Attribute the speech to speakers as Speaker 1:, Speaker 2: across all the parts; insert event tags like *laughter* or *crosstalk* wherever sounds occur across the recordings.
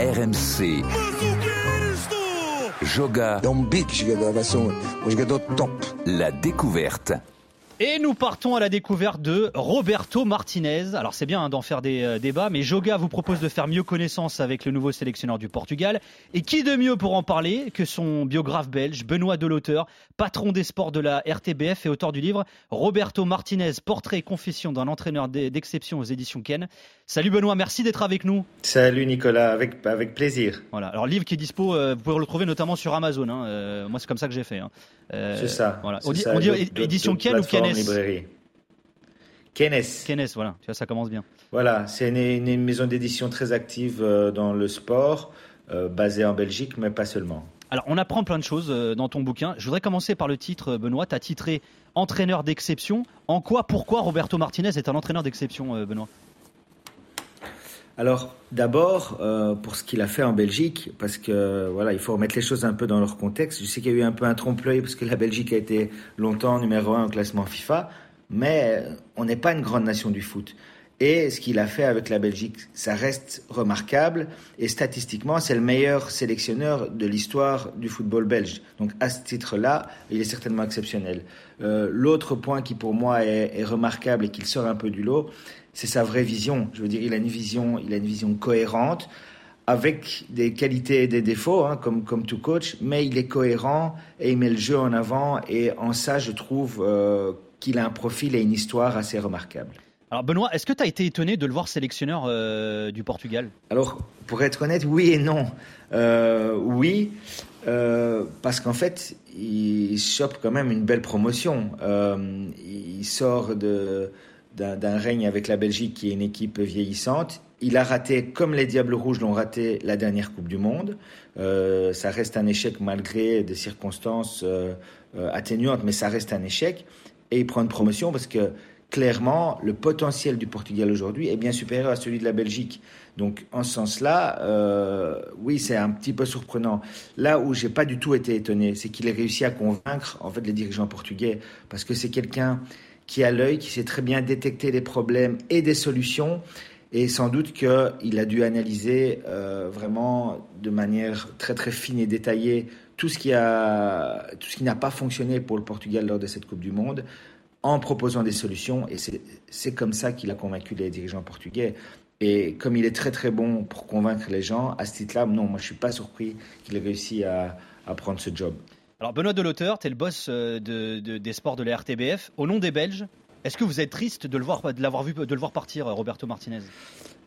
Speaker 1: RMC. Joga. La découverte.
Speaker 2: Et nous partons à la découverte de Roberto Martinez. Alors c'est bien hein, d'en faire des euh, débats, mais Joga vous propose de faire mieux connaissance avec le nouveau sélectionneur du Portugal. Et qui de mieux pour en parler que son biographe belge, Benoît Delauteur, patron des sports de la RTBF et auteur du livre Roberto Martinez, portrait et confession d'un entraîneur d'exception aux éditions Ken. Salut Benoît, merci d'être avec nous.
Speaker 3: Salut Nicolas, avec, avec plaisir.
Speaker 2: Voilà, alors livre qui est dispo, euh, vous pouvez le trouver notamment sur Amazon. Hein. Euh, moi c'est comme ça que j'ai fait. Hein.
Speaker 3: c'est ça.
Speaker 2: Voilà. On dit,
Speaker 3: ça,
Speaker 2: on dit édition Ken ou Kenes
Speaker 3: librairie. Kenes.
Speaker 2: Kenes, voilà, tu vois, ça commence bien.
Speaker 3: Voilà, c'est une, une maison d'édition très active euh, dans le sport, euh, basée en Belgique, mais pas seulement.
Speaker 2: Alors, on apprend plein de choses euh, dans ton bouquin. Je voudrais commencer par le titre, euh, Benoît. Tu as titré Entraîneur d'exception. En quoi, pourquoi Roberto Martinez est un entraîneur d'exception, euh, Benoît?
Speaker 3: Alors, d'abord, euh, pour ce qu'il a fait en Belgique, parce que voilà, il faut remettre les choses un peu dans leur contexte. Je sais qu'il y a eu un peu un trompe-l'œil parce que la Belgique a été longtemps numéro un au classement FIFA, mais on n'est pas une grande nation du foot. Et ce qu'il a fait avec la Belgique, ça reste remarquable. Et statistiquement, c'est le meilleur sélectionneur de l'histoire du football belge. Donc à ce titre-là, il est certainement exceptionnel. Euh, L'autre point qui pour moi est, est remarquable et qu'il sort un peu du lot, c'est sa vraie vision. Je veux dire, il a une vision, il a une vision cohérente avec des qualités et des défauts, hein, comme, comme tout coach, mais il est cohérent et il met le jeu en avant. Et en ça, je trouve euh, qu'il a un profil et une histoire assez remarquable.
Speaker 2: Alors, Benoît, est-ce que tu as été étonné de le voir sélectionneur euh, du Portugal?
Speaker 3: Alors, pour être honnête, oui et non. Euh, oui, parce qu'en fait, il chope quand même une belle promotion. Il sort de, d'un, règne avec la Belgique qui est une équipe vieillissante. Il a raté, comme les Diables Rouges l'ont raté, la dernière Coupe du Monde. Euh, ça reste un échec malgré des circonstances euh, euh, atténuantes, mais ça reste un échec. Et il prend une promotion parce que clairement, le potentiel du Portugal aujourd'hui est bien supérieur à celui de la Belgique. Donc, en ce sens-là, oui, c'est un petit peu surprenant. Là où j'ai pas du tout été étonné, c'est qu'il ait réussi à convaincre en fait les dirigeants portugais, parce que c'est quelqu'un qui a l'œil, qui sait très bien détecter les problèmes et des solutions. Et sans doute qu'il a dû analyser euh, vraiment de manière très très fine et détaillée tout ce qui a, tout ce qui n'a pas fonctionné pour le Portugal lors de cette Coupe du Monde, en proposant des solutions. Et c'est- comme ça qu'il a convaincu les dirigeants portugais. Et comme il est très très bon pour convaincre les gens, à ce titre-là, non, moi je suis pas surpris qu'il ait réussi à, à prendre ce job.
Speaker 2: Alors, Benoît Delauteur, tu es le boss euh, de, de- des sports de la RTBF. Au nom des Belges, est-ce que vous êtes triste de le voir, de l'avoir vu, de le voir partir, euh, Roberto Martinez?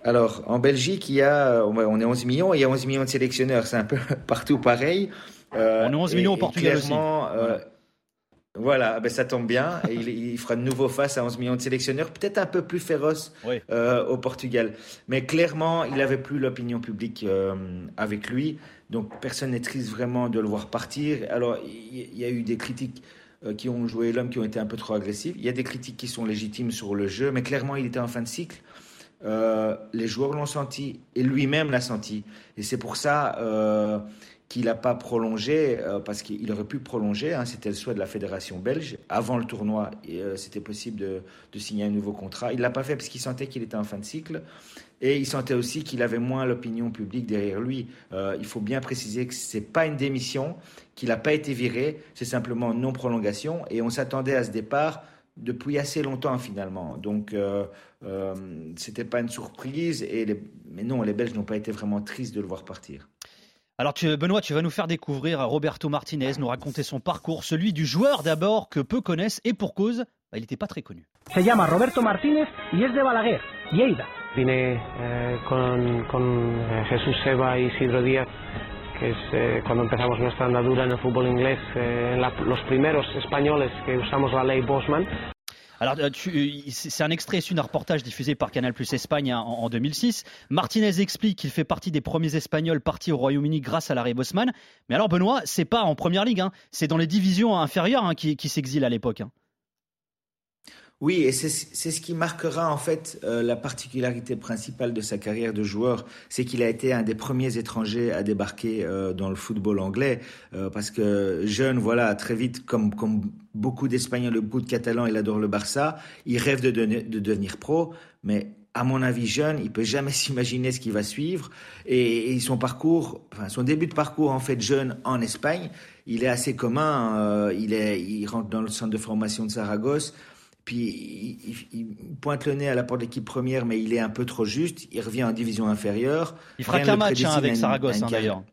Speaker 3: Alors, en Belgique, il y a, on est 11 millions, et il y a 11 millions de sélectionneurs. C'est un peu *laughs* partout pareil. Euh,
Speaker 2: On est 11
Speaker 3: et-
Speaker 2: millions au
Speaker 3: et
Speaker 2: Portugal aussi.
Speaker 3: euh,
Speaker 2: Voilà.
Speaker 3: Voilà, ben ça tombe bien. Il, il fera de nouveau face à 11 millions de sélectionneurs, peut-être un peu plus féroces
Speaker 2: Oui.
Speaker 3: euh, au Portugal. Mais clairement, il n'avait plus l'opinion publique euh, avec lui. Donc, personne n'est triste vraiment de le voir partir. Alors, il y a eu des critiques euh, qui ont joué l'homme, qui ont été un peu trop agressives. Il y a des critiques qui sont légitimes sur le jeu, mais clairement, il était en fin de cycle. Les joueurs l'ont senti et lui-même l'a senti. Et c'est pour ça qu'il n'a pas prolongé, euh, parce qu'il aurait pu prolonger. hein, C'était le souhait de la fédération belge. Avant le tournoi, euh, c'était possible de, signer un nouveau contrat. Il l'a pas fait parce qu'il sentait qu'il était en fin de cycle. Et il sentait aussi qu'il avait moins l'opinion publique derrière lui. Euh, il faut bien préciser que c'est pas une démission, qu'il n'a pas été viré, c'est simplement une non-prolongation. Et on s'attendait à ce départ depuis assez longtemps finalement. Donc euh, euh, c'était pas une surprise. Et Mais non, les Belges n'ont pas été vraiment tristes de le voir partir.
Speaker 2: Alors, tu- Benoît, tu vas nous faire découvrir Roberto Martinez, nous raconter son parcours, celui du joueur d'abord que peu connaissent, et pour cause, bah, il n'était pas très connu.
Speaker 4: Se llama Roberto Martínez y es de Balaguer, Lleida.
Speaker 5: Vine eh, con, con, eh, Jesús Seba y Isidro Díaz, que es eh, cuando empezamos nuestra andadura en el fútbol inglés, eh, la- los primeros españoles que usamos la ley Bosman.
Speaker 2: Alors, euh, euh, c'est un extrait issu d'un reportage diffusé par Canal Plus Espagne hein, en, en 2006. Martinez explique qu'il fait partie des premiers Espagnols partis au Royaume-Uni grâce à l'arrêt Bosman. Mais alors, Benoît, c'est pas en première ligue, hein, c'est dans les divisions inférieures hein, qui, qui s'exile à l'époque.
Speaker 3: Oui, et c'est ce qui marquera en fait euh, la particularité principale de sa carrière de joueur, c'est qu'il a été un des premiers étrangers à débarquer euh, dans le football anglais, euh, parce que jeune, voilà, très vite, comme comme beaucoup d'Espagnols, beaucoup de Catalans, il adore le Barça, il rêve de, de devenir pro, mais à mon avis, jeune, il peut jamais *laughs* s'imaginer ce qui va suivre. Et, son parcours, enfin, son début de parcours, en fait, jeune en Espagne, il est assez commun. Il, est, il rentre dans le centre de formation de Saragosse. Puis il, pointe le nez à la porte de l'équipe première, mais il est un peu trop juste. Il revient en division inférieure.
Speaker 2: Il fera qu'un match hein, avec Saragosse, hein, d'ailleurs.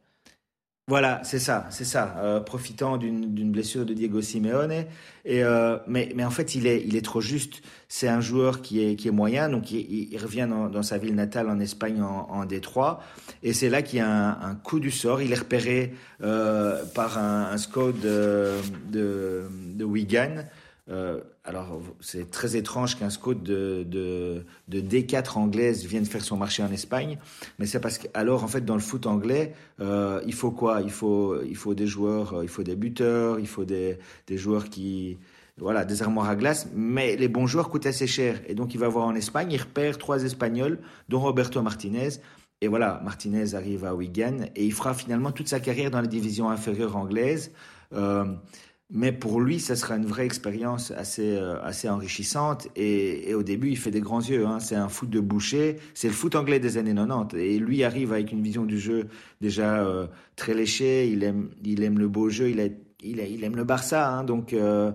Speaker 3: Voilà, c'est ça, c'est ça. Euh, profitant d'une blessure de Diego Simeone. Et euh, mais, mais en fait, il est, il est trop juste. C'est un joueur qui est, qui est moyen, donc il, revient dans, sa ville natale en Espagne, en, en Détroit. Et c'est là qu'il y a un, coup du sort. Il est repéré euh, par un, un scout de, de, de Wigan. Euh, alors, c'est très étrange qu'un scout de, de, de, D4 anglaise vienne faire son marché en Espagne, mais c'est parce que, alors, en fait, dans le foot anglais, euh, il faut quoi? Il faut, il faut des joueurs, il faut des buteurs, il faut des, des joueurs qui, voilà, des armoires à glace, mais les bons joueurs coûtent assez cher. Et donc, il va voir en Espagne, il repère trois Espagnols, dont Roberto Martinez. Et voilà, Martinez arrive à Wigan et il fera finalement toute sa carrière dans les divisions inférieures anglaises. Euh, mais pour lui, ça sera une vraie expérience assez, euh, assez enrichissante. Et, au début, il fait des grands yeux. Hein. C'est un foot de boucher. C'est le foot anglais des années 90. Et lui arrive avec une vision du jeu déjà euh, très léchée. Il aime, il aime le beau jeu. Il, aime le Barça. Hein. Donc, euh,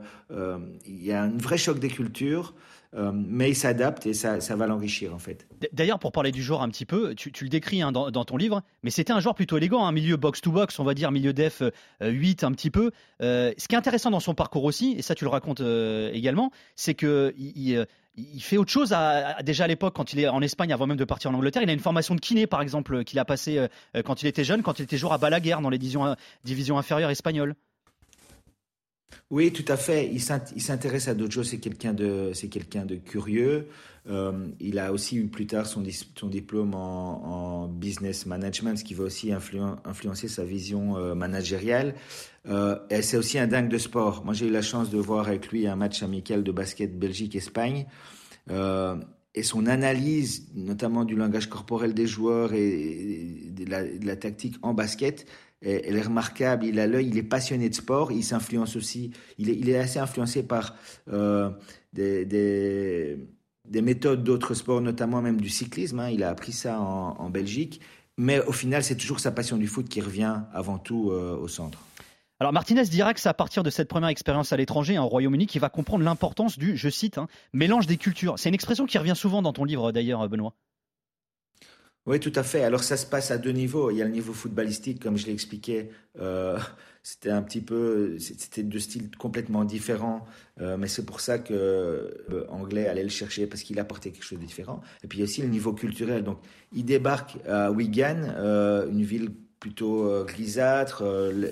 Speaker 3: il y a un vrai choc des cultures. Euh, mais il s'adapte et ça, va l'enrichir en fait.
Speaker 2: D'ailleurs, pour parler du joueur un petit peu, tu, le décris hein, dans, ton livre, mais c'était un joueur plutôt élégant, un milieu box-to-box, on va dire milieu def 8 euh, un petit peu. Euh, ce qui est intéressant dans son parcours aussi, et ça tu le racontes également, c'est que il, fait autre chose à, déjà à l'époque quand il est en Espagne avant même de partir en Angleterre. Il a une formation de kiné par exemple qu'il a passé quand il était jeune, quand il était joueur à Balaguer dans les divisions inférieures espagnoles.
Speaker 3: Oui, tout à fait. Il s'intéresse à d'autres choses. C'est quelqu'un de, curieux. Euh, il a aussi eu plus tard son, diplôme en, business management, ce qui va aussi influencer sa vision euh, managériale. Euh, et c'est aussi un dingue de sport. Moi, j'ai eu la chance de voir avec lui un match amical de basket Belgique-Espagne. Et son analyse, notamment du langage corporel des joueurs et la, tactique en basket, elle est remarquable. Il a l'œil, il est passionné de sport. Il s'influence aussi. Il est, assez influencé par euh, des, des, des, méthodes d'autres sports, notamment même du cyclisme. Hein. Il a appris ça en, Belgique. Mais au final, c'est toujours sa passion du foot qui revient avant tout euh, au centre.
Speaker 2: Alors Martinez dira que c'est à partir de cette première expérience à l'étranger, en Royaume-Uni, qu'il va comprendre l'importance du, je cite, hein, mélange des cultures. C'est une expression qui revient souvent dans ton livre d'ailleurs, Benoît.
Speaker 3: Oui, tout à fait. Alors ça se passe à deux niveaux. Il y a le niveau footballistique, comme je l'ai expliqué. Euh, *laughs* c'était un petit peu, c'était deux styles complètement différents, euh, mais c'est pour ça que euh, Anglais allait le chercher parce qu'il apportait quelque chose de différent. Et puis il y a aussi le niveau culturel. Donc il débarque à Wigan, euh, une ville plutôt grisâtre.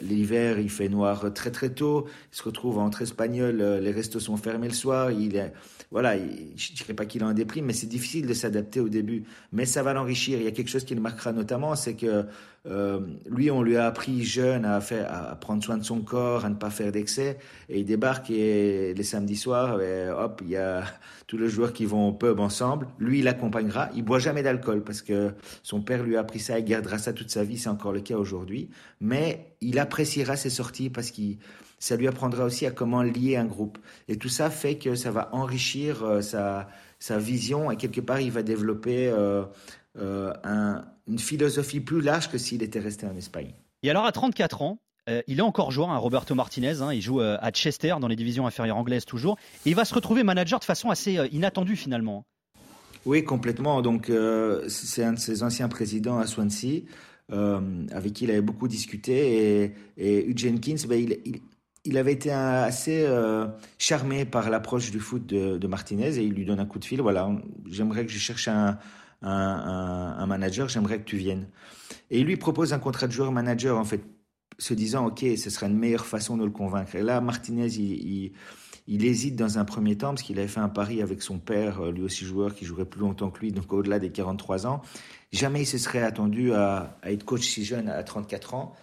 Speaker 3: L'hiver, il fait noir très très tôt. Il se retrouve entre espagnol. Euh, les restos sont fermés le soir. Il est, voilà, je ne dirais pas qu'il a un déprime, mais c'est difficile de s'adapter au début. Mais ça va l'enrichir. Il y a quelque chose qui le marquera notamment, c'est que euh, lui, on lui a appris jeune à, faire, à prendre soin de son corps, à ne pas faire d'excès. Et il débarque et les samedis soirs, et hop, il y a *laughs* tous les joueurs qui vont au pub ensemble. Lui, il l'accompagnera. Il boit jamais d'alcool parce que son père lui a appris ça. Il gardera ça toute sa vie. C'est encore le cas aujourd'hui. Mais il appréciera ses sorties parce qu'il ça lui apprendra aussi à comment lier un groupe. Et tout ça fait que ça va enrichir euh, sa, sa vision et quelque part il va développer euh, un, une philosophie plus large que s'il était resté en Espagne.
Speaker 2: Et alors à 34 ans, euh, il est encore joueur, hein, Roberto Martinez. Hein, il joue euh, à Chester dans les divisions inférieures anglaises toujours. Et il va se retrouver manager de façon assez euh, inattendue finalement.
Speaker 3: Oui, complètement. Donc c'est un de ses anciens présidents à Swansea, avec qui il avait beaucoup discuté. Et, et Jenkins, ben, il, il, il, avait été assez charmé par l'approche du foot de, de, Martinez et il lui donne un coup de fil. Voilà, j'aimerais que je cherche un, un, manager, j'aimerais que tu viennes. Et il lui propose un contrat de joueur-manager, en fait, se disant, OK, ce serait une meilleure façon de le convaincre. Et là, Martinez, il, hésite dans un premier temps, parce qu'il avait fait un pari avec son père, euh, lui aussi joueur, qui jouerait plus longtemps que lui, donc au-delà des 43 ans. Jamais il se serait attendu à, être coach si jeune, à 34 ans.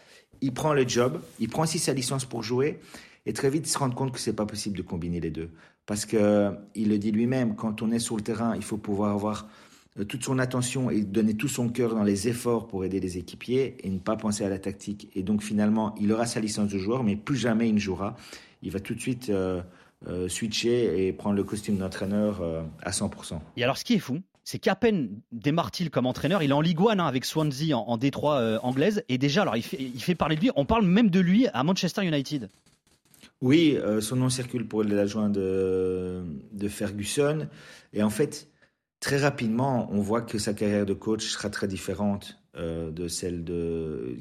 Speaker 3: Il prend le job, il prend aussi sa licence pour jouer, et très vite, il se rend compte que c'est pas possible de combiner les deux. Parce que il le dit lui-même, quand on est sur le terrain, il faut pouvoir avoir toute son attention et donner tout son cœur dans les efforts pour aider les équipiers et ne pas penser à la tactique. Et donc finalement, il aura sa licence de joueur, mais plus jamais il ne jouera. Il va tout de suite euh, euh, switcher et prendre le costume d'entraîneur euh, à 100%.
Speaker 2: Et alors ce qui est fou, c'est qu'à peine démarre-t-il comme entraîneur, il est en Ligue 1 hein, avec Swansea en, Détroit anglaise, et déjà, alors il fait, il fait parler de lui, on parle même de lui à Manchester United.
Speaker 3: Oui, son nom circule pour l'adjoint de, de Ferguson, et en fait, très rapidement, on voit que sa carrière de coach sera très différente euh, de celle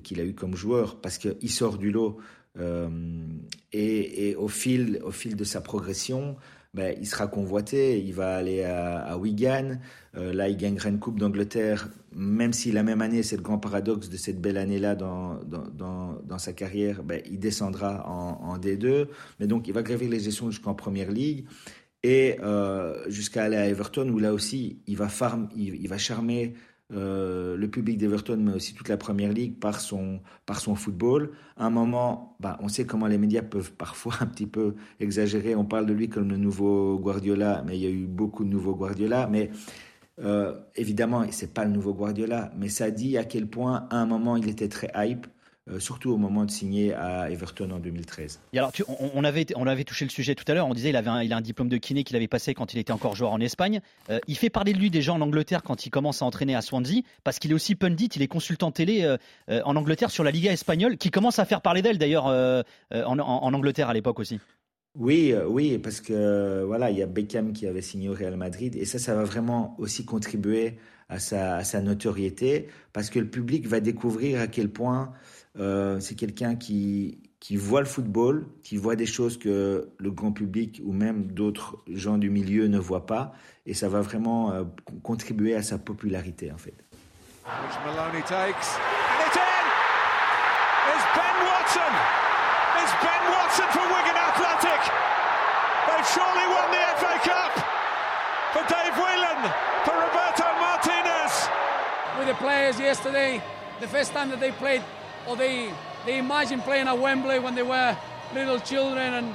Speaker 3: qu'il a eue comme joueur, parce qu'il sort du lot. Euh, et, au, fil, au fil de sa progression, ben, il sera convoité, il va aller à, Wigan. Euh, là, il gagnera une Coupe d'Angleterre, même si la même année, c'est le grand paradoxe de cette belle année-là dans, dans, dans, sa carrière, ben, il descendra en, en, D2. Mais donc, il va gravir les gestions jusqu'en Première Ligue et euh, jusqu'à aller à Everton où là aussi il va, farm, il, va charmer euh, le public d'Everton mais aussi toute la première ligue par son, par son football. À un moment, bah, on sait comment les médias peuvent *laughs* parfois un petit peu exagérer. On parle de lui comme le nouveau Guardiola, mais il y a eu beaucoup de nouveaux Guardiola. Mais euh, évidemment, c'est pas le nouveau Guardiola, mais ça dit à quel point à un moment il était très hype. Euh, surtout au moment de signer à Everton en 2013.
Speaker 2: Et alors, on, avait, on avait touché le sujet tout à l'heure, on disait qu'il avait il a un diplôme de kiné qu'il avait passé quand il était encore joueur en Espagne. Euh, il fait parler de lui déjà en Angleterre quand il commence à entraîner à Swansea, parce qu'il est aussi pundit, il est consultant télé euh, en Angleterre sur la Liga espagnole, qui commence à faire parler d'elle d'ailleurs en, Angleterre à l'époque aussi.
Speaker 3: Oui, oui, parce que voilà, il y a Beckham qui avait signé au Real Madrid, et ça, ça va vraiment aussi contribuer à sa, notoriété, parce que le public va découvrir à quel point euh, c'est quelqu'un qui, voit le football, qui voit des choses que le grand public ou même d'autres gens du milieu ne voient pas. Et ça va vraiment euh, contribuer à sa popularité, en fait. Maloney Ben Watson! It's Ben Watson for Wigan Athletic! They've surely won the FA Cup! For Dave Whelan, for Roberto Martinez!
Speaker 6: With the players yesterday, the first time that they played or they they imagine playing at Wembley when they were little children and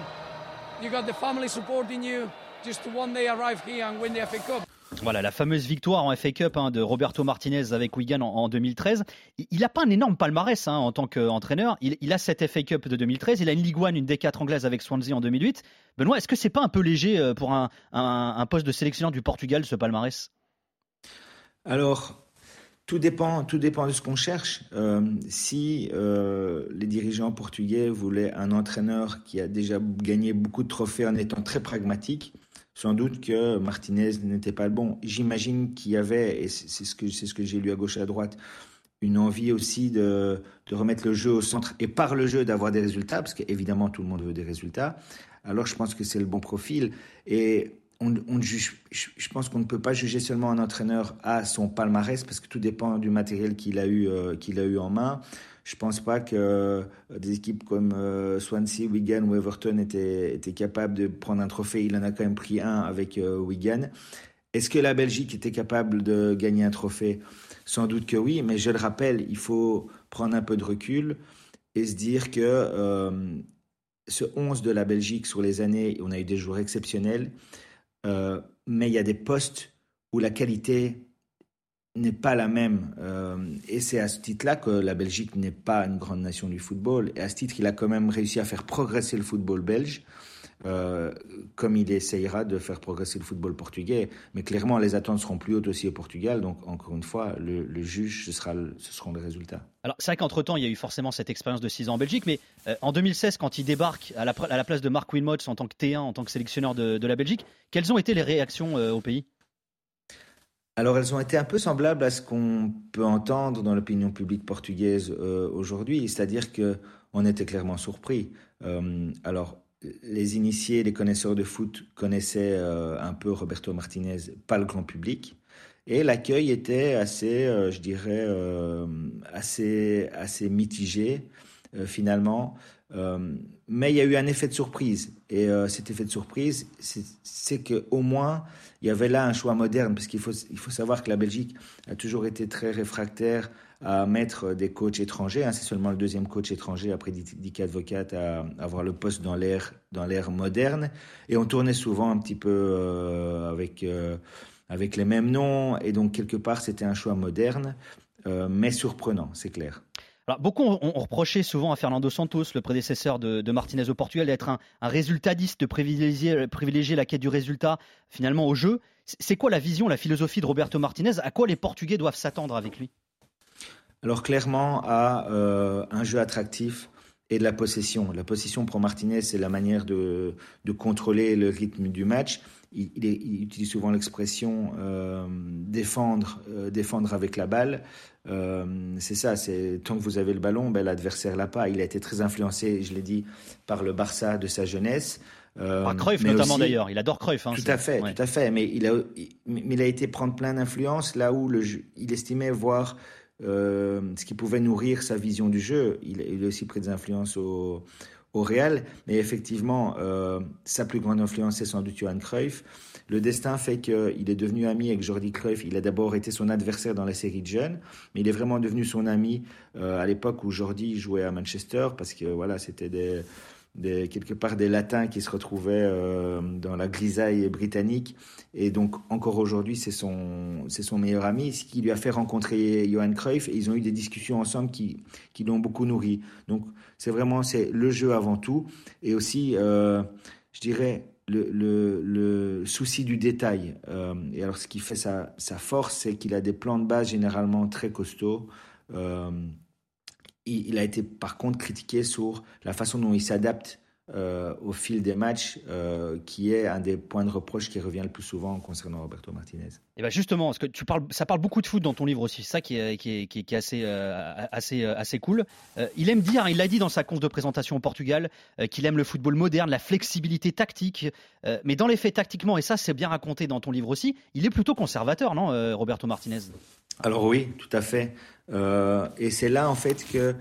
Speaker 6: you got the family supporting you just to one day arrive here and win the FA Cup.
Speaker 2: Voilà la fameuse victoire en FA Cup hein, de Roberto Martinez avec Wigan en, 2013. Il n'a pas un énorme palmarès hein, en tant qu'entraîneur. Il, a cette FA Cup de 2013. Il a une Ligue 1, une D4 anglaise avec Swansea en 2008. Benoît, est-ce que c'est pas un peu léger euh, pour un poste de sélectionneur du Portugal, ce palmarès?
Speaker 3: Alors, tout dépend, tout dépend de ce qu'on cherche. Euh, si euh, les dirigeants portugais voulaient un entraîneur qui a déjà gagné beaucoup de trophées en étant très pragmatique, sans doute que Martinez n'était pas le bon. J'imagine qu'il y avait, et c'est ce que ce que j'ai lu à gauche et à droite, une envie aussi de, de remettre le jeu au centre et par le jeu d'avoir des résultats, parce qu'évidemment tout le monde veut des résultats. Alors je pense que c'est le bon profil et on, juge, je pense qu'on ne peut pas juger seulement un entraîneur à son palmarès parce que tout dépend du matériel qu'il a eu, euh, qu'il a eu en main. Je pense pas que euh, des équipes comme euh, Swansea, Wigan ou Everton étaient, étaient, capables de prendre un trophée. Il en a quand même pris un avec Wigan. Est-ce que la Belgique était capable de gagner un trophée? Sans doute que oui, mais je le rappelle, il faut prendre un peu de recul et se dire que ce 11 de la Belgique sur les années, on a eu des joueurs exceptionnels. Euh, mais il y a des postes où la qualité n'est pas la même. Euh, et c'est à ce titre-là que la Belgique n'est pas une grande nation du football. Et à ce titre, il a quand même réussi à faire progresser le football belge. Euh, comme il essayera de faire progresser le football portugais. Mais clairement, les attentes seront plus hautes aussi au Portugal. Donc, encore une fois, le, juge, ce, sera ce seront les résultats.
Speaker 2: Alors, c'est vrai qu'entre-temps, il y a eu forcément cette expérience de 6 ans en Belgique. Mais euh, en 2016, quand il débarque à la, place de Marc Wilmots en tant que T1, en tant que sélectionneur de, la Belgique, quelles ont été les réactions au pays?
Speaker 3: Alors elles ont été un peu semblables à ce qu'on peut entendre dans l'opinion publique portugaise aujourd'hui, c'est-à-dire que on était clairement surpris. alors les initiés, les connaisseurs de foot connaissaient euh, un peu Roberto Martinez, pas le grand public. Et l'accueil était assez, euh, je dirais, euh, assez, assez mitigé finalement. Mais il y a eu un effet de surprise. Et cet effet de surprise, c'est qu'au moins, il y avait là un choix moderne, parce qu'il faut, il faut savoir que la Belgique a toujours été très réfractaire à mettre des coachs étrangers. Hein. C'est seulement le deuxième coach étranger après Dick Advocat à avoir le poste dans l'ère dans l'ère moderne. Et on tournait souvent un petit peu euh, avec euh, avec les mêmes noms. Et donc quelque part c'était un choix moderne, euh, mais surprenant, c'est clair.
Speaker 2: Beaucoup ont, reproché souvent à Fernando Santos, le prédécesseur de, Martinez au Portugal, d'être un, résultatiste, de privilégier, privilégier la quête du résultat finalement au jeu. C'est quoi la vision, la philosophie de Roberto Martinez? À quoi les Portugais doivent s'attendre avec lui?
Speaker 3: Alors clairement à euh, un jeu attractif et de la possession. La possession pour Martinez, c'est la manière de, contrôler le rythme du match. Il, il, utilise souvent l'expression euh, défendre, euh, défendre avec la balle. Euh, c'est ça, c'est tant que vous avez le ballon, ben, l'adversaire l'a pas. Il a été très influencé, je l'ai dit, par le Barça de sa jeunesse.
Speaker 2: Par Cruyff notamment d'ailleurs, il adore Cruyff. Hein,
Speaker 3: tout à fait, tout à fait. Mais il a, il a été prendre plein d'influence là où le, il estimait voir euh, ce qui pouvait nourrir sa vision du jeu. Il, il a aussi pris des influences au, Real, mais effectivement, euh, sa plus grande influence, c'est sans doute Johan Cruyff. Le destin fait qu'il est devenu ami avec Jordi Cruyff. Il a d'abord été son adversaire dans la série de jeunes, mais il est vraiment devenu son ami euh, à l'époque où Jordi jouait à Manchester, parce que voilà, c'était des quelque part des latins qui se retrouvaient euh, dans la grisaille britannique. Et donc, encore aujourd'hui, c'est son, c'est son meilleur ami, ce qui lui a fait rencontrer Johan Cruyff. Et ils ont eu des discussions ensemble qui, qui l'ont beaucoup nourri. Donc, c'est vraiment c'est le jeu avant tout. Et aussi, euh, je dirais, le, le, souci du détail. Euh, et alors, ce qui fait sa, sa force, c'est qu'il a des plans de base généralement très costauds il a été par contre critiqué sur la façon dont il s'adapte euh, au fil des matchs, euh, qui est un des points de reproche qui revient le plus souvent concernant Roberto Martinez. Et
Speaker 2: eh ben justement, parce que tu parles, ça parle beaucoup de foot dans ton livre aussi, c'est ça qui est, qui est, qui est, assez, euh, assez, assez cool. il aime dire, il l'a dit dans sa conf de présentation au Portugal, qu'il aime le football moderne, la flexibilité tactique. mais dans les faits, tactiquement, et ça c'est bien raconté dans ton livre aussi, il est plutôt conservateur, non, Roberto Martinez?
Speaker 3: Alors oui, tout à fait. et c'est là en fait que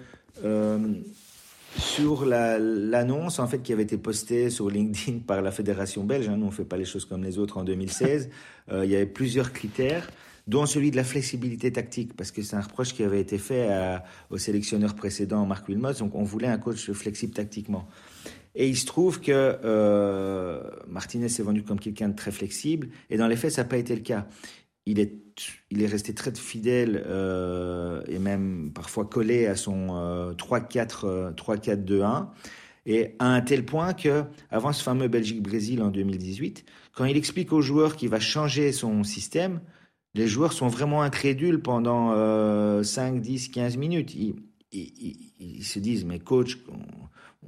Speaker 3: sur l'annonce en fait qui avait été postée sur LinkedIn par la fédération belge, hein, nous on fait pas les choses comme les autres en 2016, *laughs* euh, il y avait plusieurs critères dont celui de la flexibilité tactique, parce que c'est un reproche qui avait été fait au sélectionneur précédent, Marc Wilmots, donc on voulait un coach flexible tactiquement. Et il se trouve que euh, Martinez s'est vendu comme quelqu'un de très flexible, et dans les faits, ça n'a pas été le cas il est, il est resté très fidèle euh, et même parfois collé à son 3-4, 3-4-2-1. Et à un tel point que, avant ce fameux Belgique-Brésil en 2018, quand il explique aux joueurs qu'il va changer son système, les joueurs sont vraiment incrédules pendant 5, 10, 15 minutes. Ils, se disent, mais coach,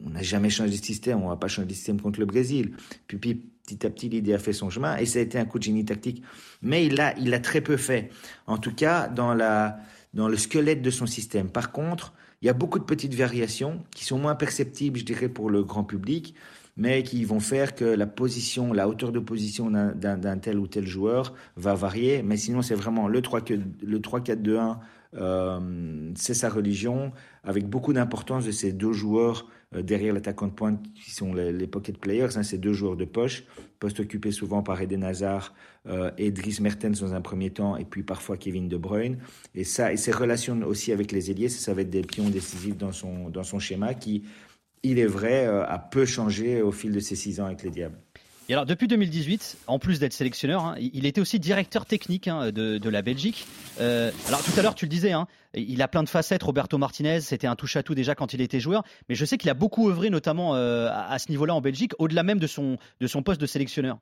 Speaker 3: n'a jamais changé de système, on va pas changer de système contre le Brésil. Puis, puis petit à petit, l'idée a fait son chemin et ça a été un coup de génie tactique. Mais il a, il a très peu fait. En tout cas, dans, la, dans le squelette de son système. Par contre, il y a beaucoup de petites variations qui sont moins perceptibles, je dirais, pour le grand public, mais qui vont faire que la position, la hauteur de position d'un tel ou tel joueur va varier. Mais sinon, c'est vraiment le 3-4-2-1, euh, c'est sa religion, avec beaucoup d'importance de ces deux joueurs euh, derrière l'attaquant de pointe qui sont les, pocket players, hein, ces deux joueurs de poche, poste occupé souvent par Eden Hazard euh, et Dries Mertens dans un premier temps, et puis parfois Kevin De Bruyne. Et ça, et ses relations aussi avec les ailiers, ça, va être des pions décisifs dans son, dans son schéma qui, il est vrai, euh, a peu changé au fil de ses six ans avec les Diables.
Speaker 2: Et alors, depuis 2018, en plus d'être sélectionneur, hein, il était aussi directeur technique hein, de, la Belgique. Euh, alors, tout à l'heure, tu le disais, hein, il a plein de facettes. Roberto Martinez, c'était un touche-à-tout déjà quand il était joueur. Mais je sais qu'il a beaucoup œuvré, notamment euh, à, ce niveau-là en Belgique, au-delà même de son, de son poste de sélectionneur.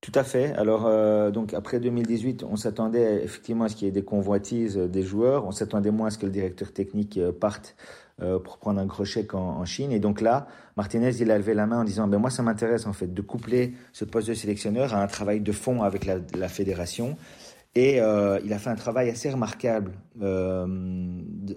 Speaker 3: Tout à fait. Alors, euh, donc après 2018, on s'attendait effectivement à ce qu'il y ait des convoitises des joueurs. On s'attendait moins à ce que le directeur technique parte euh, pour prendre un gros chèque en, Chine. Et donc là, Martinez, il a levé la main en disant, ben moi, ça m'intéresse en fait de coupler ce poste de sélectionneur à un travail de fond avec la, fédération. Et euh, il a fait un travail assez remarquable euh,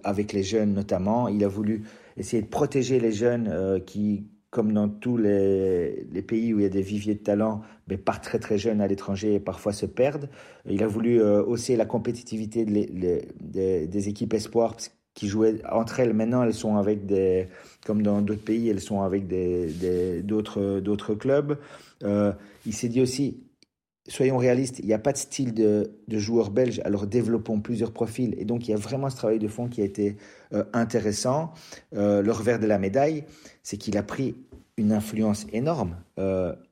Speaker 3: avec les jeunes notamment. Il a voulu essayer de protéger les jeunes qui, comme dans tous les, pays où il y a des viviers de talent, mais partent très très jeunes à l'étranger et parfois se perdent. Il a voulu hausser la compétitivité des, équipes espoirs qui jouaient entre elles. Maintenant, elles sont avec des, comme dans d'autres pays, elles sont avec d'autres clubs. Euh, il s'est dit aussi, soyons réalistes, il n'y a pas de style de, joueur belge, alors développons plusieurs profils. Et donc, il y a vraiment ce travail de fond qui a été euh, intéressant. Euh, le revers de la médaille, c'est qu'il a pris une influence énorme.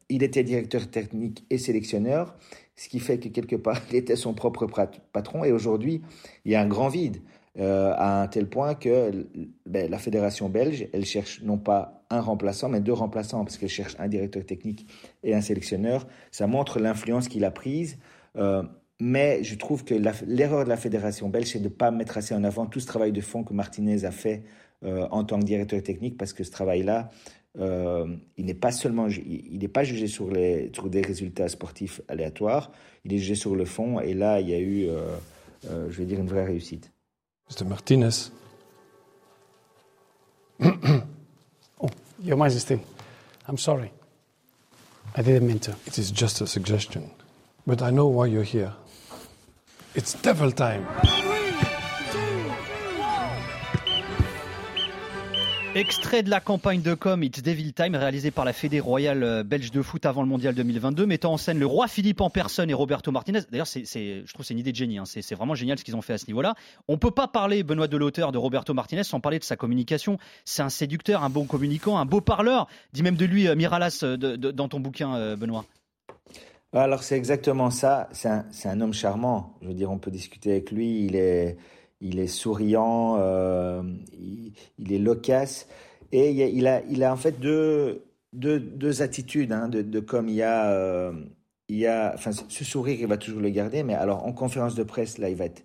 Speaker 3: il était directeur technique et sélectionneur, ce qui fait que quelque part, *laughs* il était son propre patron. Et aujourd'hui, il y a un grand vide. Euh, à un tel point que ben, la fédération belge, elle cherche non pas un remplaçant, mais deux remplaçants, parce qu'elle cherche un directeur technique et un sélectionneur. Ça montre l'influence qu'il a prise. Euh, mais je trouve que l'erreur de la fédération belge, c'est de ne pas mettre assez en avant tout ce travail de fond que Martinez a fait euh, en tant que directeur technique, parce que ce travail-là, il n'est pas seulement, il n'est pas jugé sur, sur des résultats sportifs aléatoires, il est jugé sur le fond, et là, il y a eu, je vais dire, une vraie réussite.
Speaker 7: Mr. Martinez. *clears throat*
Speaker 4: oh, Your Majesty, I'm sorry. I didn't mean to.
Speaker 7: It is just a suggestion. But I know why you're here. It's devil time.
Speaker 2: Extrait de la campagne de com It's Devil Time réalisé par la Fédé royale euh, belge de foot avant le mondial 2022, mettant en scène le roi Philippe en personne et Roberto Martinez. D'ailleurs, c'est, je trouve c'est une idée de génie. Hein. C'est, vraiment génial ce qu'ils ont fait à ce niveau-là. On peut pas parler, Benoît de l'auteur de Roberto Martinez sans parler de sa communication. C'est un séducteur, un bon communicant, un beau parleur. Dit même de lui euh, Miralas euh, dans ton bouquin, Benoît.
Speaker 3: Alors c'est exactement ça. C'est un, c'est un homme charmant. Je veux dire, on peut discuter avec lui. Il est il est souriant, euh, il, est loquace. Et il a, en fait deux, attitudes, hein, de, comme il a, euh, il a, enfin, ce sourire, il va toujours le garder, mais alors en conférence de presse, là, il va être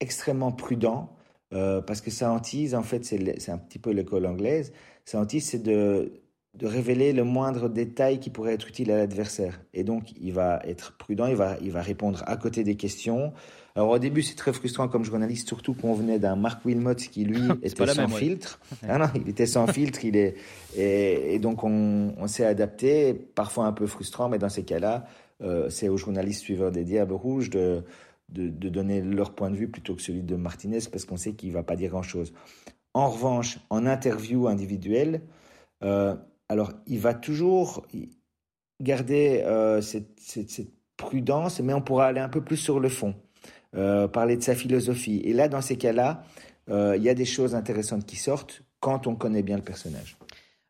Speaker 3: extrêmement prudent, euh, parce que ça hantise, en fait, c'est un petit peu l'école anglaise, ça hantise, c'est de, de révéler le moindre détail qui pourrait être utile à l'adversaire. Et donc, il va être prudent, il va, il va répondre à côté des questions. Alors, au début, c'est très frustrant comme journaliste, surtout qu'on venait d'un Mark Wilmot qui, lui, *laughs* était sans filtre. *laughs* Ah non, il était sans filtre, il est, et, donc on, on s'est adapté, parfois un peu frustrant, mais dans ces cas-là, euh, c'est aux journalistes suiveurs des Diables Rouges de, de, de, donner leur point de vue plutôt que celui de Martinez, parce qu'on sait qu'il ne va pas dire grand-chose. En revanche, en interview individuelle, euh, alors, il va toujours garder euh, cette, prudence, mais on pourra aller un peu plus sur le fond, euh, parler de sa philosophie. Et là, dans ces cas-là, euh, il y a des choses intéressantes qui sortent quand on connaît bien le personnage.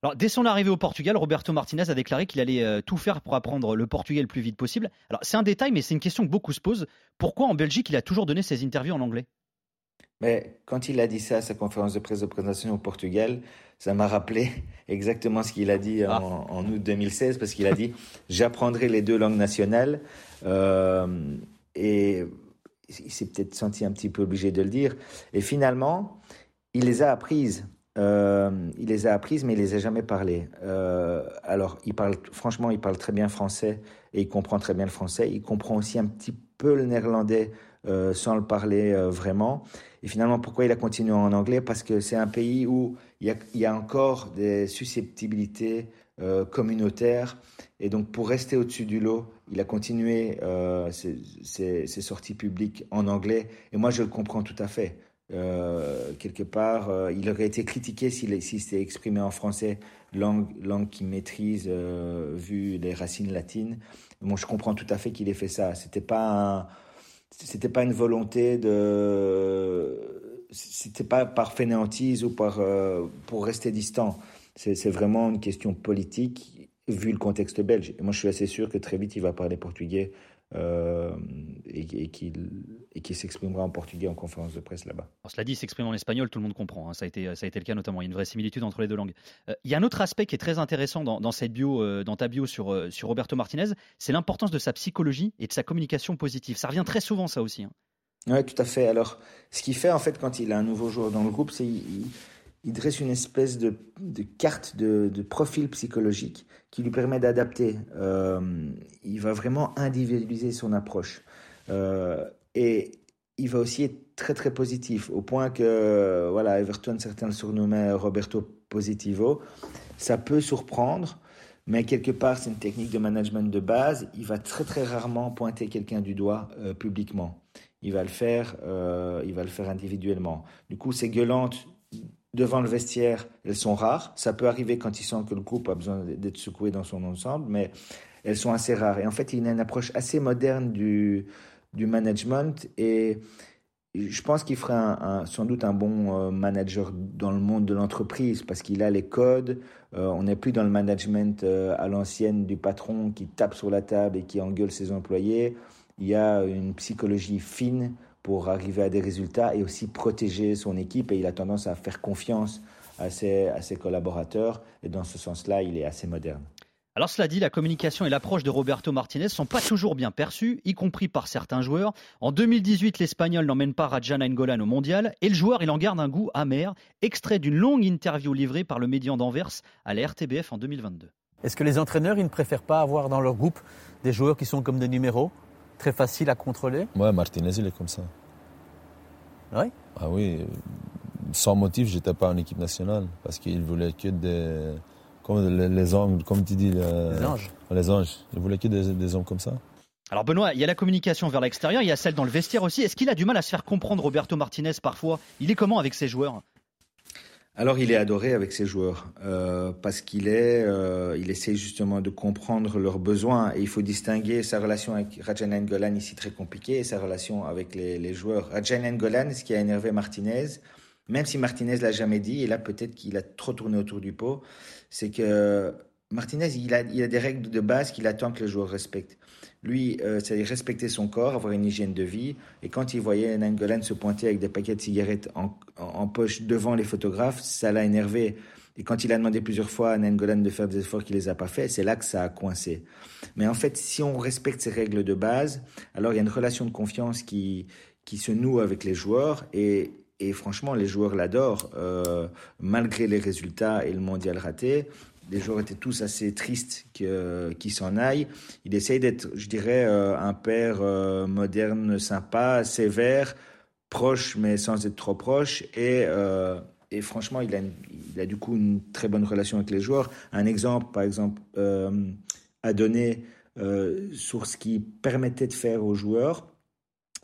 Speaker 2: Alors, dès son arrivée au Portugal, Roberto Martinez a déclaré qu'il allait tout faire pour apprendre le portugais le plus vite possible. Alors, c'est un détail, mais c'est une question que beaucoup se posent. Pourquoi en Belgique, il a toujours donné ses interviews en anglais?
Speaker 3: Mais quand il a dit ça à sa conférence de presse de présentation au Portugal, ça m'a rappelé *laughs* exactement ce qu'il a dit en, ah. août 2016, parce qu'il a dit *laughs* J'apprendrai les deux langues nationales. Euh, et il s'est peut-être senti un petit peu obligé de le dire. Et finalement, il les a apprises. Euh, il les a apprises, mais il les a jamais parlées. Euh, alors, il parle, franchement, il parle très bien français et il comprend très bien le français. Il comprend aussi un petit peu le néerlandais euh, sans le parler euh, vraiment. Et finalement, pourquoi il a continué en anglais? Parce que c'est un pays où il y a, encore des susceptibilités euh, communautaires. Et donc, pour rester au-dessus du lot, il a continué ses, sorties publiques en anglais. Et moi, je le comprends tout à fait. quelque part, il aurait été critiqué s'il s'était exprimé en français, langue, langue qu'il maîtrise, vu les racines latines. Moi, je comprends tout à fait qu'il ait fait ça. C'était pas c'était pas une volonté de c'était pas par fainéantise ou par euh, pour rester distant c'est vraiment une question politique vu le contexte belge et moi je suis assez sûr que très vite il va parler portugais euh, et, qu'il s'exprimera en portugais en conférence de presse là-bas.
Speaker 2: Cela dit, s'exprimer en espagnol, tout le monde comprend. Hein. Ça, a été, ça a été le cas notamment. Il y a une vraie similitude entre les deux langues. Euh, il y a un autre aspect qui est très intéressant dans, cette bio, euh, dans ta bio sur, sur Roberto Martinez, c'est l'importance de sa psychologie et de sa communication positive. Ça revient très souvent, ça aussi. Hein.
Speaker 3: Oui, tout à fait. Alors, ce qu'il fait en fait quand il a un nouveau joueur dans le groupe, c'est il dresse une espèce de, carte de, profil psychologique qui lui permet d'adapter. Euh, il va vraiment individualiser son approche. Euh, et il va aussi être très très positif, au point que, voilà, Everton, certains le surnommaient Roberto Positivo. Ça peut surprendre, mais quelque part, c'est une technique de management de base. Il va très très rarement pointer quelqu'un du doigt euh, publiquement. Il va le faire, il va le faire individuellement. Du coup, c'est gueulante devant le vestiaire, elles sont rares. Ça peut arriver quand ils sentent que le groupe a besoin d'être secoué dans son ensemble, mais elles sont assez rares. Et en fait, il a une approche assez moderne du, du management et je pense qu'il ferait sans doute un bon euh, manager dans le monde de l'entreprise parce qu'il a les codes. Euh, on n'est plus dans le management euh, à l'ancienne du patron qui tape sur la table et qui engueule ses employés. Il y a une psychologie fine pour arriver à des résultats et aussi protéger son équipe. Et il a tendance à faire confiance à ses, à ses collaborateurs. Et dans ce sens-là, il est assez moderne.
Speaker 2: Alors cela dit, la communication et l'approche de Roberto Martinez sont pas toujours bien perçues, y compris par certains joueurs. En 2018, l'Espagnol n'emmène pas Rajan Angolan au mondial et le joueur, il en garde un goût amer, extrait d'une longue interview livrée par le médian d'Anvers à la RTBF en 2022.
Speaker 8: Est-ce que les entraîneurs, ils ne préfèrent pas avoir dans leur groupe des joueurs qui sont comme des numéros, très faciles à contrôler
Speaker 9: Ouais, Martinez, il est comme ça.
Speaker 8: Oui
Speaker 9: Ah oui, sans motif, j'étais pas en équipe nationale parce qu'il voulait que des comme les, les anges, comme tu dis.
Speaker 8: Les anges.
Speaker 9: Les anges. Il voulait que des, des hommes comme ça.
Speaker 2: Alors Benoît, il y a la communication vers l'extérieur, il y a celle dans le vestiaire aussi. Est-ce qu'il a du mal à se faire comprendre Roberto Martinez parfois? Il est comment avec ses joueurs?
Speaker 3: Alors il est adoré avec ses joueurs euh, parce qu'il est, euh, essaie justement de comprendre leurs besoins et il faut distinguer sa relation avec Rajan Angolan ici très compliquée et sa relation avec les, joueurs. Rajan Angolan, ce qui a énervé Martinez, même si Martinez l'a jamais dit et là peut-être qu'il a trop tourné autour du pot, c'est que Martinez, il a, il a des règles de base qu'il attend que les joueurs respectent. Lui, euh, c'est respecter son corps, avoir une hygiène de vie. Et quand il voyait Nangolan se pointer avec des paquets de cigarettes en, en, poche devant les photographes, ça l'a énervé. Et quand il a demandé plusieurs fois à Nangolan de faire des efforts qu'il les a pas fait, c'est là que ça a coincé. Mais en fait, si on respecte ces règles de base, alors il y a une relation de confiance qui, qui se noue avec les joueurs et, et franchement, les joueurs l'adorent, euh, malgré les résultats et le mondial raté. Les joueurs étaient tous assez tristes qu'il qu s'en aille. Il essaye d'être, je dirais, euh, un père euh, moderne, sympa, sévère, proche, mais sans être trop proche. Et, euh, franchement, il a, du coup une très bonne relation avec les joueurs. Un exemple, par exemple, à donner sur ce qui permettait de faire aux joueurs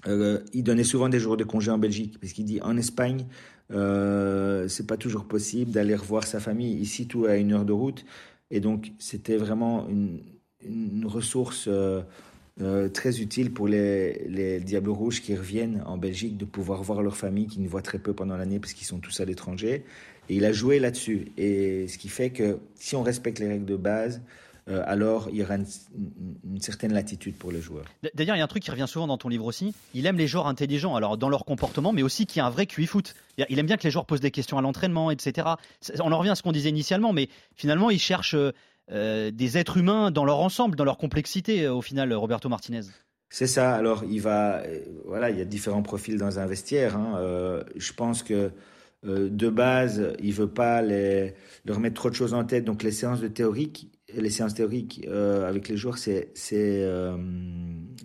Speaker 3: il donnait souvent des jours de congé en Belgique, parce qu'il dit en Espagne, euh, c'est pas toujours possible d'aller revoir sa famille. Ici, tout à une heure de route. Et donc, c'était vraiment une, une ressource euh, euh, très utile pour les, les, Diables Rouges qui reviennent en Belgique de pouvoir voir leur famille, qui ne voient très peu pendant l'année parce qu'ils sont tous à l'étranger. Et il a joué là-dessus. Et ce qui fait que si on respecte les règles de base, euh, alors il y aura une, une, certaine latitude pour les joueurs.
Speaker 2: D'ailleurs, il y a un truc qui revient souvent dans ton livre aussi. Il aime les joueurs intelligents, alors dans leur comportement, mais aussi qui a un vrai QI foot. Il aime bien que les joueurs posent des questions à l'entraînement, etc. On en revient à ce qu'on disait initialement, mais finalement, il cherche euh, des êtres humains dans leur ensemble, dans leur complexité, au final, Roberto Martinez.
Speaker 3: C'est ça. Alors, il va, euh, voilà, il y a différents profils dans un vestiaire. Hein. Euh, je pense que euh, de base, il veut pas les, leur mettre trop de choses en tête. Donc, les séances de théorique, les séances théoriques euh, avec les joueurs, c'est euh,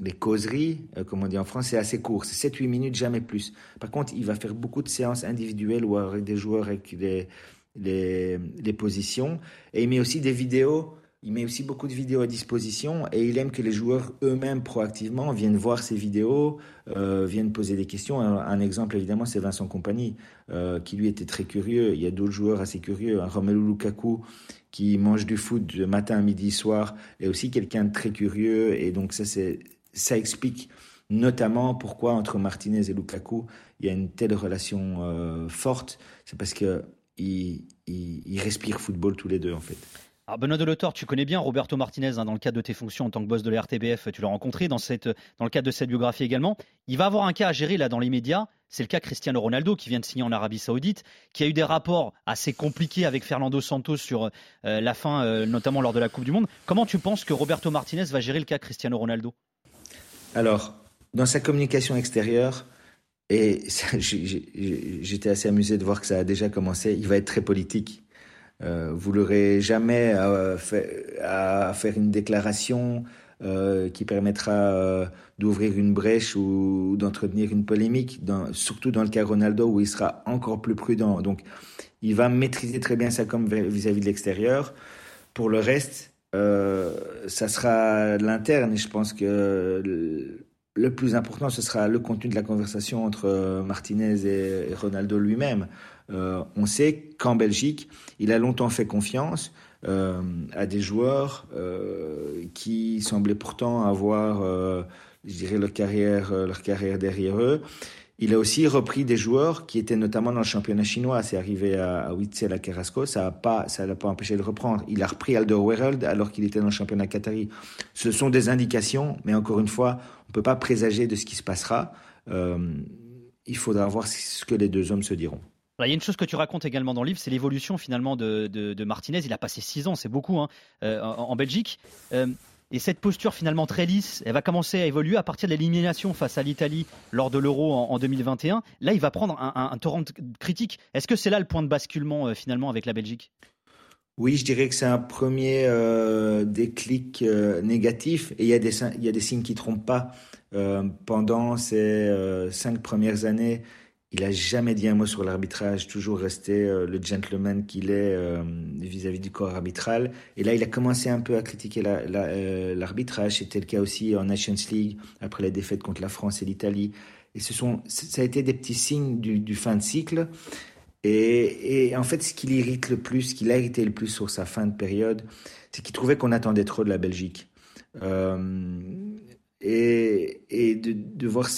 Speaker 3: les causeries, euh, comme on dit en France, c'est assez court, c'est 7-8 minutes, jamais plus. Par contre, il va faire beaucoup de séances individuelles ou avec des joueurs avec les, les, les positions. Et il met aussi des vidéos il met aussi beaucoup de vidéos à disposition et il aime que les joueurs eux-mêmes proactivement viennent voir ces vidéos, euh, viennent poser des questions. Un, exemple évidemment c'est Vincent Compagnie euh, qui lui était très curieux. Il y a d'autres joueurs assez curieux. Un Romelu Lukaku qui mange du foot de matin, midi, soir est aussi quelqu'un de très curieux et donc ça ça explique notamment pourquoi entre Martinez et Lukaku il y a une telle relation euh, forte. C'est parce que ils, ils, ils respirent football tous les deux en fait.
Speaker 2: Alors Benoît Delotor, tu connais bien Roberto Martinez hein, dans le cadre de tes fonctions en tant que boss de la RTBF, tu l'as rencontré dans le cadre de cette biographie également. Il va avoir un cas à gérer là dans les médias, c'est le cas Cristiano Ronaldo qui vient de signer en Arabie Saoudite, qui a eu des rapports assez compliqués avec Fernando Santos sur euh, la fin, euh, notamment lors de la Coupe du Monde. Comment tu penses que Roberto Martinez va gérer le cas Cristiano Ronaldo?
Speaker 3: Alors, dans sa communication extérieure, et *laughs* j'étais assez amusé de voir que ça a déjà commencé, il va être très politique. Euh, vous l'aurez jamais à, à, faire une déclaration euh, qui permettra euh, d'ouvrir une brèche ou, d'entretenir une polémique, dans, surtout dans le cas Ronaldo où il sera encore plus prudent. Donc, il va maîtriser très bien ça comme vis-à-vis -vis de l'extérieur. Pour le reste, euh, ça sera l'interne et je pense que le, plus important, ce sera le contenu de la conversation entre Martinez et, Ronaldo lui-même. Euh, on sait qu'en Belgique, il a longtemps fait confiance euh, à des joueurs euh, qui semblaient pourtant avoir, euh, je dirais, leur carrière, leur carrière derrière eux. Il a aussi repris des joueurs qui étaient notamment dans le championnat chinois. C'est arrivé à, à Witzel, à Carrasco. Ça n'a pas, ça l'a pas empêché de reprendre. Il a repris Alderweireld alors qu'il était dans le championnat qatari. Ce sont des indications, mais encore une fois, on peut pas présager de ce qui se passera. il faudra voir ce que les deux hommes se diront.
Speaker 2: il y a une chose que tu racontes également dans le livre, c'est l'évolution finalement de, Martinez. Il a passé six ans, c'est beaucoup, hein, en, Belgique. Et cette posture finalement très lisse, elle va commencer à évoluer à partir de l'élimination face à l'Italie lors de l'Euro en, 2021. Là, il va prendre un, torrent critique. Est-ce que c'est là le point de basculement euh, finalement avec la Belgique?
Speaker 3: Oui, je dirais que c'est un premier euh, déclic euh, négatif et il y, a des, signes qui ne trompent pas. pendant ces cinq premières années, il a jamais dit un mot sur l'arbitrage, toujours resté euh, le gentleman qu'il est euh, vis-à-vis du corps arbitral. Et là, il a commencé un peu à critiquer euh, l'arbitrage. C'était le cas aussi en Nations League, après la défaite contre la France et l'Italie. Et ce sont, ça a été des petits signes du, fin de cycle. Et, en fait, ce qui l'irrite le plus, ce qui l'a irrité le plus sur sa fin de période, c'est qu'il trouvait qu'on attendait trop de la Belgique. et, et de, voir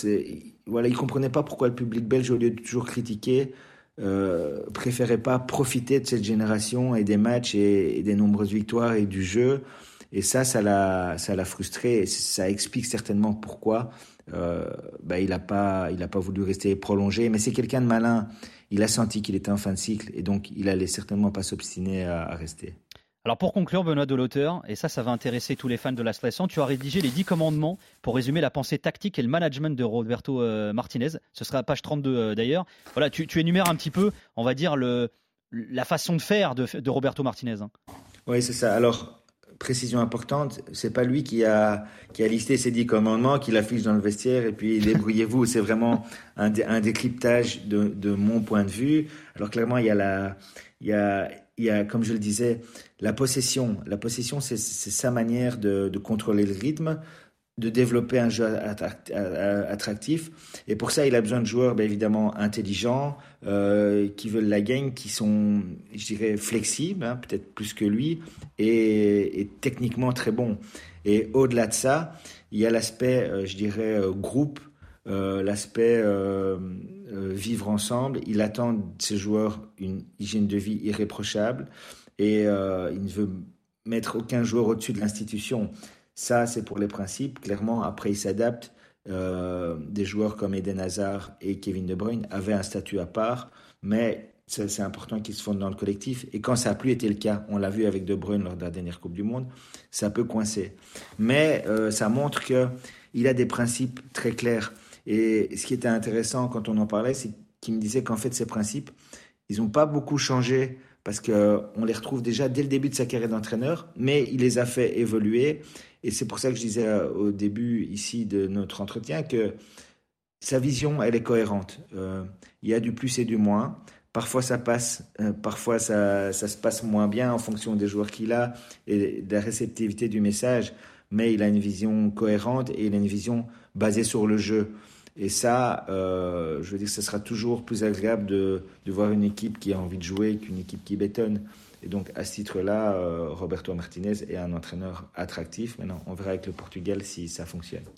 Speaker 3: voilà, il comprenait pas pourquoi le public belge, au lieu de toujours critiquer, euh, préférait pas profiter de cette génération et des matchs et, des nombreuses victoires et du jeu. Et ça, ça l'a, frustré. Et ça explique certainement pourquoi euh, bah, il n'a pas, pas voulu rester prolongé. Mais c'est quelqu'un de malin. Il a senti qu'il était en fin de cycle et donc il allait certainement pas s'obstiner à rester.
Speaker 2: Alors pour conclure, Benoît de l'auteur, et ça, ça va intéresser tous les fans de la Stressant, tu as rédigé les 10 commandements pour résumer la pensée tactique et le management de Roberto euh, Martinez. Ce sera à page 32 euh, d'ailleurs. Voilà, tu, énumères un petit peu, on va dire, le, la façon de faire de, Roberto Martinez. Hein.
Speaker 3: Oui, c'est ça. Alors, précision importante, c'est pas lui qui a, qui a listé ces 10 commandements, qui l'affiche dans le vestiaire, et puis débrouillez-vous. c'est vraiment un, un décryptage de, de mon point de vue. Alors clairement, il y a la... Il y a, il y a, comme je le disais, la possession. La possession, c'est sa manière de, contrôler le rythme, de développer un jeu attractif. Et pour ça, il a besoin de joueurs, bien évidemment, intelligents, euh, qui veulent la gagne, qui sont, je dirais, flexibles, hein, peut-être plus que lui, et, techniquement très bons. Et au-delà de ça, il y a l'aspect, euh, je dirais, euh, groupe, l'aspect euh, vivre ensemble. Il attend de ses joueurs une hygiène de vie irréprochable et euh, il ne veut mettre aucun joueur au-dessus de l'institution. Ça, c'est pour les principes. Clairement, après, il s'adapte. Euh, des joueurs comme Eden Hazard et Kevin De Bruyne avaient un statut à part, mais c'est important qu'ils se fondent dans le collectif. Et quand ça n'a plus été le cas, on l'a vu avec De Bruyne lors de la dernière Coupe du Monde, ça peut coincer. Mais ça montre qu'il a des principes très clairs. Et ce qui était intéressant quand on en parlait, c'est qu'il me disait qu'en fait, ces principes, ils n'ont pas beaucoup changé parce qu'on les retrouve déjà dès le début de sa carrière d'entraîneur, mais il les a fait évoluer. Et c'est pour ça que je disais euh, au début ici de notre entretien que sa vision, elle est cohérente. Euh, il y a du plus et du moins. Parfois ça passe, euh, parfois ça, ça, se passe moins bien en fonction des joueurs qu'il a et de la réceptivité du message, mais il a une vision cohérente et il a une vision basée sur le jeu. Et ça, je veux dire que ce sera toujours plus agréable de, de, voir une équipe qui a envie de jouer qu'une équipe qui bétonne. Et donc, à ce titre-là, euh, Roberto Martinez est un entraîneur attractif. Maintenant, on verra avec le Portugal si ça fonctionne.